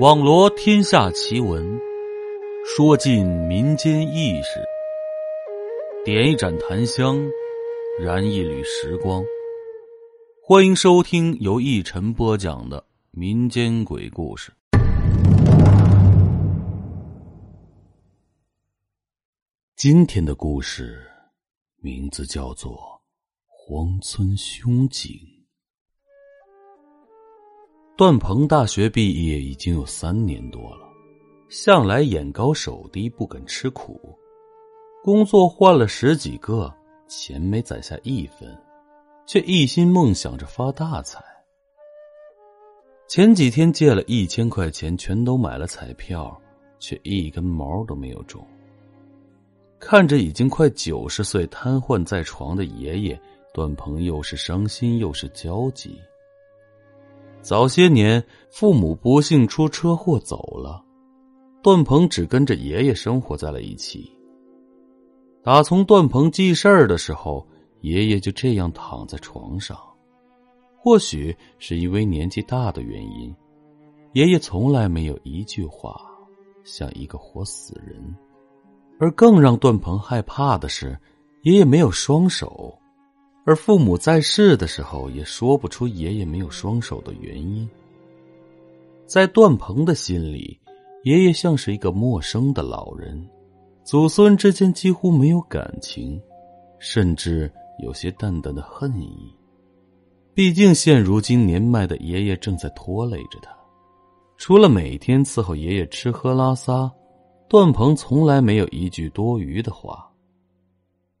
网罗天下奇闻，说尽民间轶事，点一盏檀香，燃一缕时光。欢迎收听由一晨播讲的民间鬼故事。今天的故事名字叫做《荒村凶警》。段鹏大学毕业已经有三年多了，向来眼高手低，不肯吃苦，工作换了十几个，钱没攒下一分，却一心梦想着发大财。前几天借了一千块钱，全都买了彩票，却一根毛都没有中。看着已经快九十岁瘫痪在床的爷爷，段鹏又是伤心又是焦急。早些年，父母不幸出车祸走了，段鹏只跟着爷爷生活在了一起。打从段鹏记事儿的时候，爷爷就这样躺在床上。或许是因为年纪大的原因，爷爷从来没有一句话，像一个活死人。而更让段鹏害怕的是，爷爷没有双手。而父母在世的时候，也说不出爷爷没有双手的原因。在段鹏的心里，爷爷像是一个陌生的老人，祖孙之间几乎没有感情，甚至有些淡淡的恨意。毕竟现如今年迈的爷爷正在拖累着他，除了每天伺候爷爷吃喝拉撒，段鹏从来没有一句多余的话。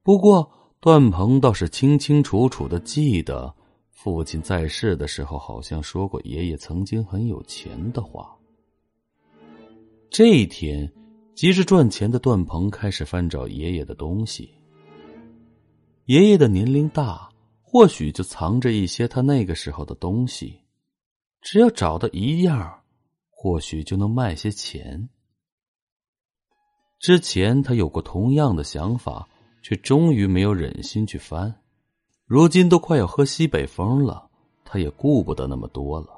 不过。段鹏倒是清清楚楚的记得，父亲在世的时候好像说过爷爷曾经很有钱的话。这一天，急着赚钱的段鹏开始翻找爷爷的东西。爷爷的年龄大，或许就藏着一些他那个时候的东西，只要找到一样，或许就能卖些钱。之前他有过同样的想法。却终于没有忍心去翻，如今都快要喝西北风了，他也顾不得那么多了。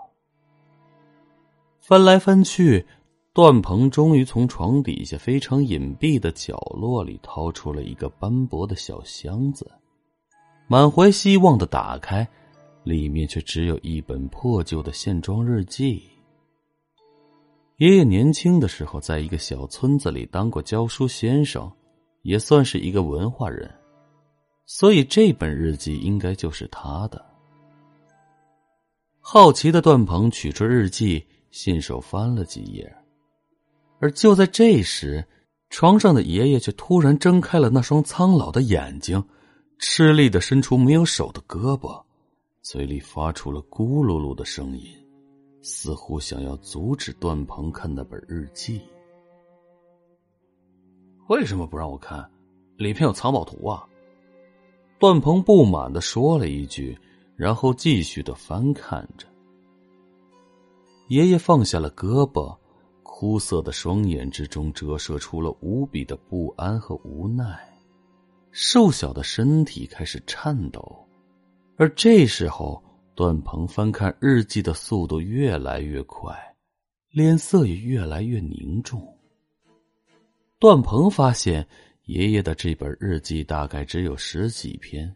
翻来翻去，段鹏终于从床底下非常隐蔽的角落里掏出了一个斑驳的小箱子，满怀希望的打开，里面却只有一本破旧的线装日记。爷爷年轻的时候，在一个小村子里当过教书先生。也算是一个文化人，所以这本日记应该就是他的。好奇的段鹏取出日记，信手翻了几页，而就在这时，床上的爷爷却突然睁开了那双苍老的眼睛，吃力的伸出没有手的胳膊，嘴里发出了咕噜噜的声音，似乎想要阻止段鹏看那本日记。为什么不让我看？里面有藏宝图啊！段鹏不满的说了一句，然后继续的翻看着。爷爷放下了胳膊，枯涩的双眼之中折射出了无比的不安和无奈，瘦小的身体开始颤抖。而这时候，段鹏翻看日记的速度越来越快，脸色也越来越凝重。段鹏发现，爷爷的这本日记大概只有十几篇，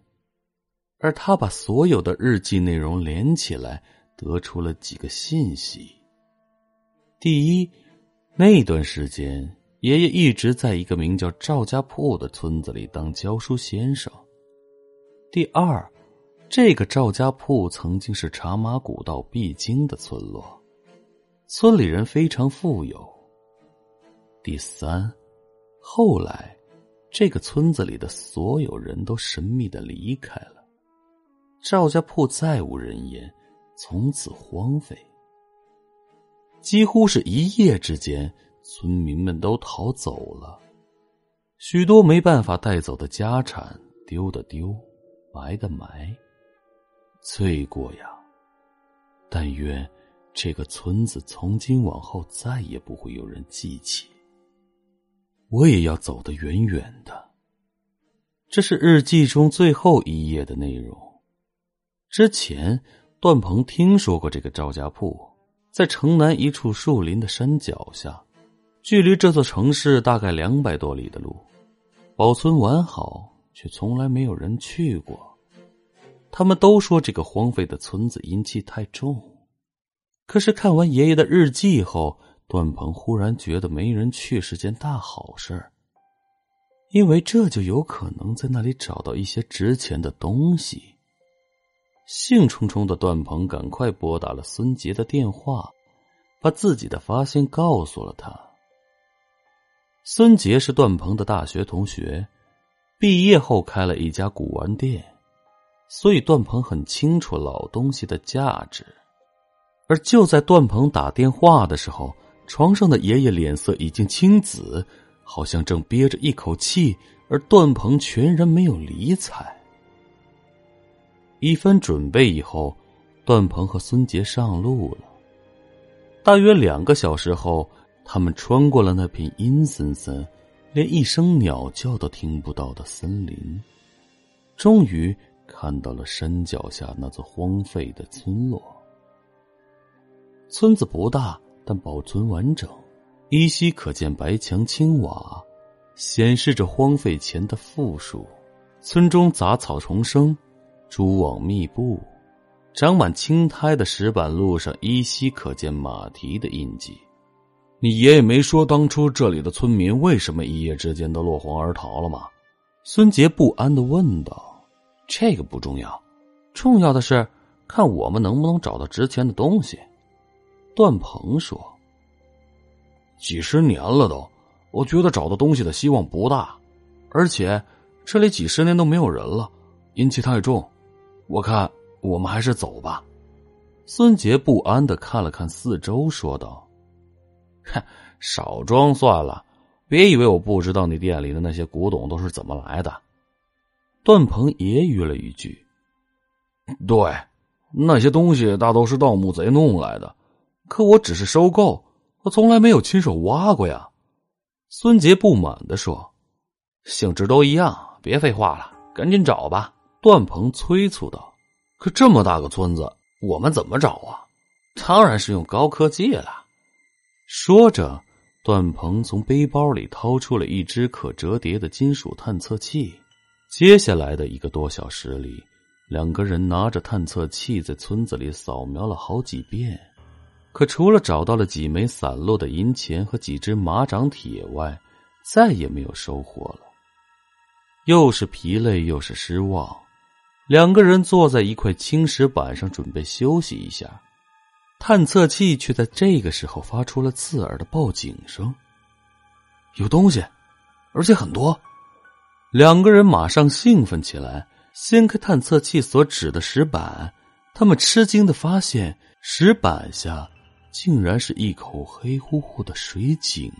而他把所有的日记内容连起来，得出了几个信息。第一，那段时间，爷爷一直在一个名叫赵家铺的村子里当教书先生。第二，这个赵家铺曾经是茶马古道必经的村落，村里人非常富有。第三。后来，这个村子里的所有人都神秘的离开了，赵家铺再无人烟，从此荒废。几乎是一夜之间，村民们都逃走了，许多没办法带走的家产，丢的丢，埋的埋。罪过呀！但愿这个村子从今往后再也不会有人记起。我也要走得远远的。这是日记中最后一页的内容。之前，段鹏听说过这个赵家铺，在城南一处树林的山脚下，距离这座城市大概两百多里的路，保存完好，却从来没有人去过。他们都说这个荒废的村子阴气太重，可是看完爷爷的日记后，段鹏忽然觉得没人去是件大好事因为这就有可能在那里找到一些值钱的东西。兴冲冲的段鹏赶快拨打了孙杰的电话，把自己的发现告诉了他。孙杰是段鹏的大学同学，毕业后开了一家古玩店，所以段鹏很清楚老东西的价值。而就在段鹏打电话的时候，床上的爷爷脸色已经青紫，好像正憋着一口气，而段鹏全然没有理睬。一番准备以后，段鹏和孙杰上路了。大约两个小时后，他们穿过了那片阴森森、连一声鸟叫都听不到的森林，终于看到了山脚下那座荒废的村落。村子不大，但保存完整，依稀可见白墙青瓦，显示着荒废前的富庶。村中杂草丛生。蛛网密布，长满青苔的石板路上依稀可见马蹄的印记。你爷爷没说当初这里的村民为什么一夜之间都落荒而逃了吗？孙杰不安的问道。这个不重要，重要的是看我们能不能找到值钱的东西。段鹏说：“几十年了都，我觉得找到东西的希望不大，而且这里几十年都没有人了，阴气太重。”我看我们还是走吧。孙杰不安的看了看四周，说道：“哼，少装算了，别以为我不知道你店里的那些古董都是怎么来的。”段鹏揶揄了一句：“对，那些东西大都是盗墓贼弄来的，可我只是收购，我从来没有亲手挖过呀。”孙杰不满的说：“性质都一样，别废话了，赶紧找吧。”段鹏催促道：“可这么大个村子，我们怎么找啊？当然是用高科技了。”说着，段鹏从背包里掏出了一只可折叠的金属探测器。接下来的一个多小时里，两个人拿着探测器在村子里扫描了好几遍，可除了找到了几枚散落的银钱和几只马掌铁外，再也没有收获了。又是疲累，又是失望。两个人坐在一块青石板上，准备休息一下。探测器却在这个时候发出了刺耳的报警声。有东西，而且很多。两个人马上兴奋起来，掀开探测器所指的石板。他们吃惊的发现，石板下竟然是一口黑乎乎的水井。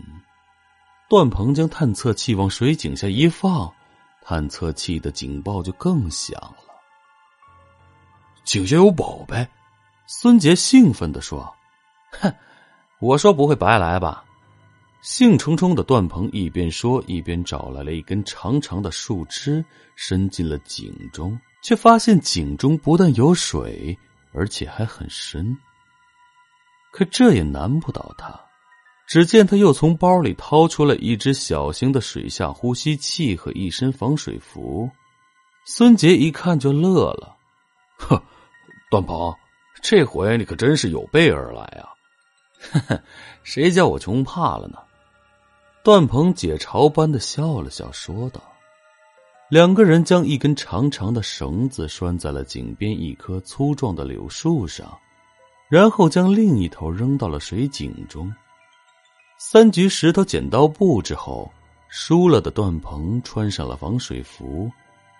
段鹏将探测器往水井下一放，探测器的警报就更响了。井下有宝贝，孙杰兴奋的说：“哼，我说不会白来吧？”兴冲冲的段鹏一边说，一边找来了一根长长的树枝，伸进了井中，却发现井中不但有水，而且还很深。可这也难不倒他。只见他又从包里掏出了一只小型的水下呼吸器和一身防水服。孙杰一看就乐了，呵。段鹏，这回你可真是有备而来啊！谁叫我穷怕了呢？段鹏解嘲般的笑了笑，说道：“两个人将一根长长的绳子拴在了井边一棵粗壮的柳树上，然后将另一头扔到了水井中。三局石头剪刀布之后，输了的段鹏穿上了防水服，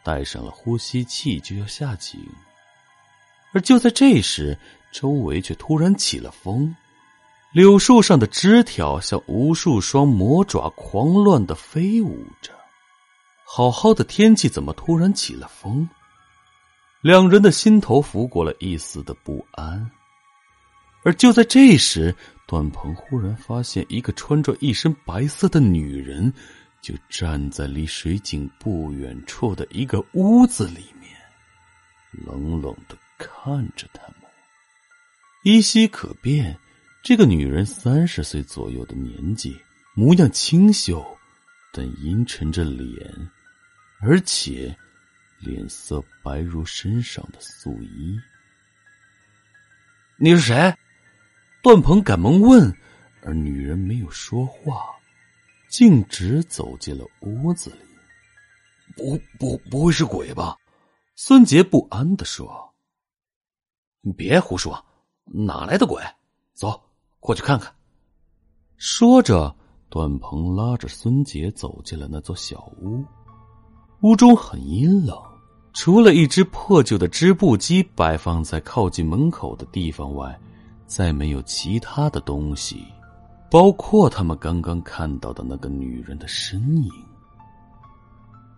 带上了呼吸器，就要下井。”而就在这时，周围却突然起了风，柳树上的枝条像无数双魔爪，狂乱的飞舞着。好好的天气，怎么突然起了风？两人的心头拂过了一丝的不安。而就在这时，段鹏忽然发现，一个穿着一身白色的女人，就站在离水井不远处的一个屋子里面，冷冷的。看着他们，依稀可辨，这个女人三十岁左右的年纪，模样清秀，但阴沉着脸，而且脸色白如身上的素衣。你是谁？段鹏赶忙问，而女人没有说话，径直走进了屋子里。不不，不会是鬼吧？孙杰不安的说：“你别胡说，哪来的鬼？走，过去看看。”说着，段鹏拉着孙杰走进了那座小屋。屋中很阴冷，除了一只破旧的织布机摆放在靠近门口的地方外，再没有其他的东西，包括他们刚刚看到的那个女人的身影。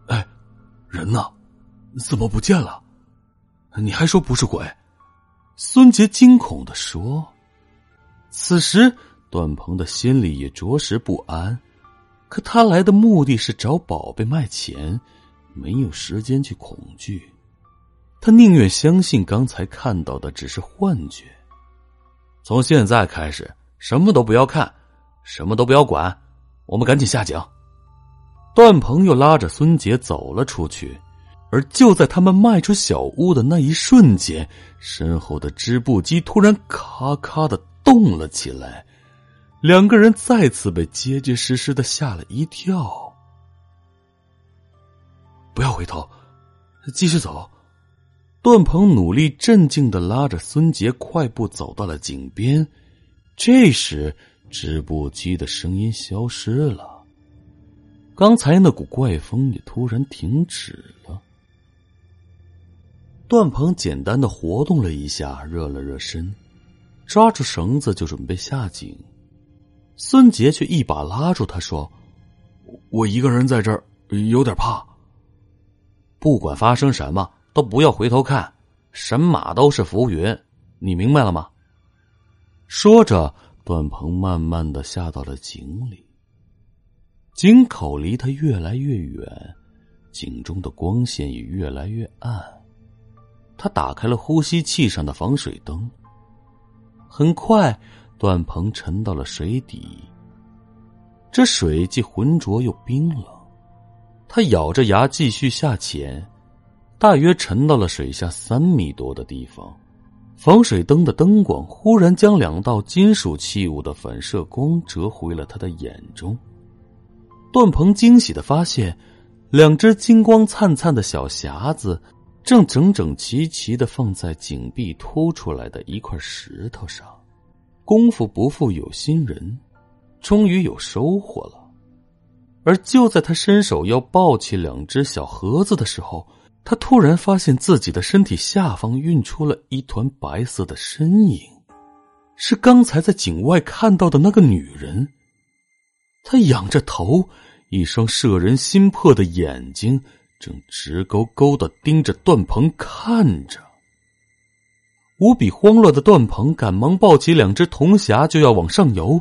哎，人呢？怎么不见了？你还说不是鬼？孙杰惊恐的说。此时，段鹏的心里也着实不安。可他来的目的是找宝贝卖钱，没有时间去恐惧。他宁愿相信刚才看到的只是幻觉。从现在开始，什么都不要看，什么都不要管，我们赶紧下井。段鹏又拉着孙杰走了出去。而就在他们迈出小屋的那一瞬间，身后的织布机突然咔咔的动了起来，两个人再次被结结实实的吓了一跳。不要回头，继续走。段鹏努力镇静的拉着孙杰，快步走到了井边。这时，织布机的声音消失了，刚才那股怪风也突然停止了。段鹏简单的活动了一下，热了热身，抓住绳子就准备下井。孙杰却一把拉住他，说：“我一个人在这儿有点怕。不管发生什么，都不要回头看，神马都是浮云，你明白了吗？”说着，段鹏慢慢的下到了井里。井口离他越来越远，井中的光线也越来越暗。他打开了呼吸器上的防水灯。很快，段鹏沉到了水底。这水既浑浊又冰冷。他咬着牙继续下潜，大约沉到了水下三米多的地方。防水灯的灯光忽然将两道金属器物的反射光折回了他的眼中。段鹏惊喜的发现，两只金光灿灿的小匣子。正整整齐齐的放在井壁凸出来的一块石头上，功夫不负有心人，终于有收获了。而就在他伸手要抱起两只小盒子的时候，他突然发现自己的身体下方晕出了一团白色的身影，是刚才在井外看到的那个女人。她仰着头，一双摄人心魄的眼睛。正直勾勾的盯着段鹏看着，无比慌乱的段鹏赶忙抱起两只铜匣就要往上游，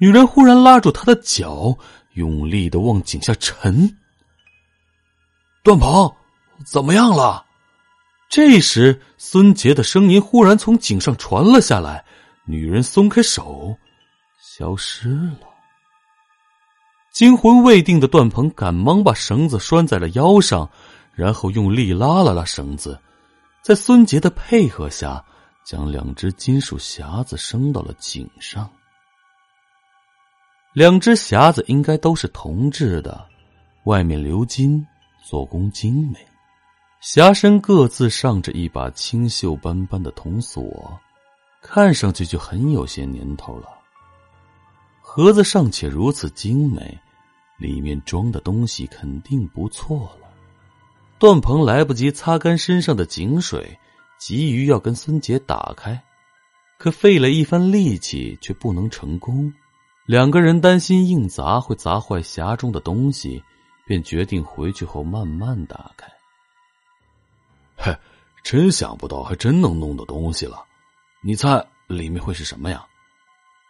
女人忽然拉住他的脚，用力的往井下沉。段鹏，怎么样了？这时，孙杰的声音忽然从井上传了下来，女人松开手，消失了。惊魂未定的段鹏赶忙把绳子拴在了腰上，然后用力拉了拉绳子，在孙杰的配合下，将两只金属匣子升到了井上。两只匣子应该都是铜制的，外面鎏金，做工精美，匣身各自上着一把清秀斑斑的铜锁，看上去就很有些年头了。盒子尚且如此精美。里面装的东西肯定不错了。段鹏来不及擦干身上的井水，急于要跟孙杰打开，可费了一番力气却不能成功。两个人担心硬砸会砸坏匣中的东西，便决定回去后慢慢打开。嘿，真想不到，还真能弄到东西了。你猜里面会是什么呀？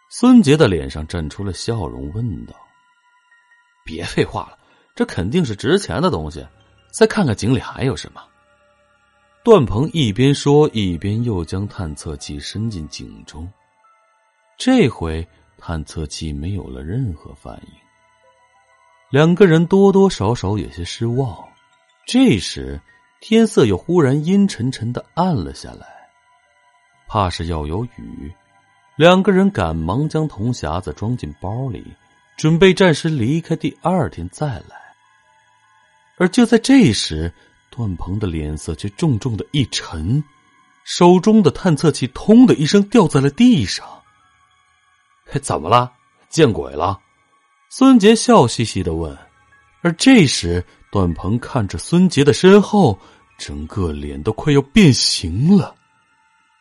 孙杰的脸上绽出了笑容，问道。别废话了，这肯定是值钱的东西。再看看井里还有什么。段鹏一边说，一边又将探测器伸进井中。这回探测器没有了任何反应，两个人多多少少有些失望。这时，天色又忽然阴沉沉的暗了下来，怕是要有雨。两个人赶忙将铜匣子装进包里，准备暂时离开，第二天再来。而就在这时，段鹏的脸色却重重的一沉，手中的探测器“通”的一声掉在了地上。怎么了？见鬼了！孙杰笑嘻嘻的问。而这时，段鹏看着孙杰的身后，整个脸都快要变形了。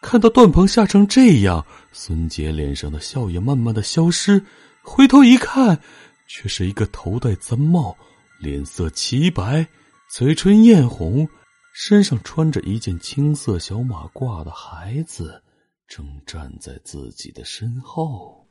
看到段鹏吓成这样，孙杰脸上的笑也慢慢的消失。回头一看，却是一个头戴簪帽、脸色漆白、嘴唇艳红、身上穿着一件青色小马褂的孩子，正站在自己的身后。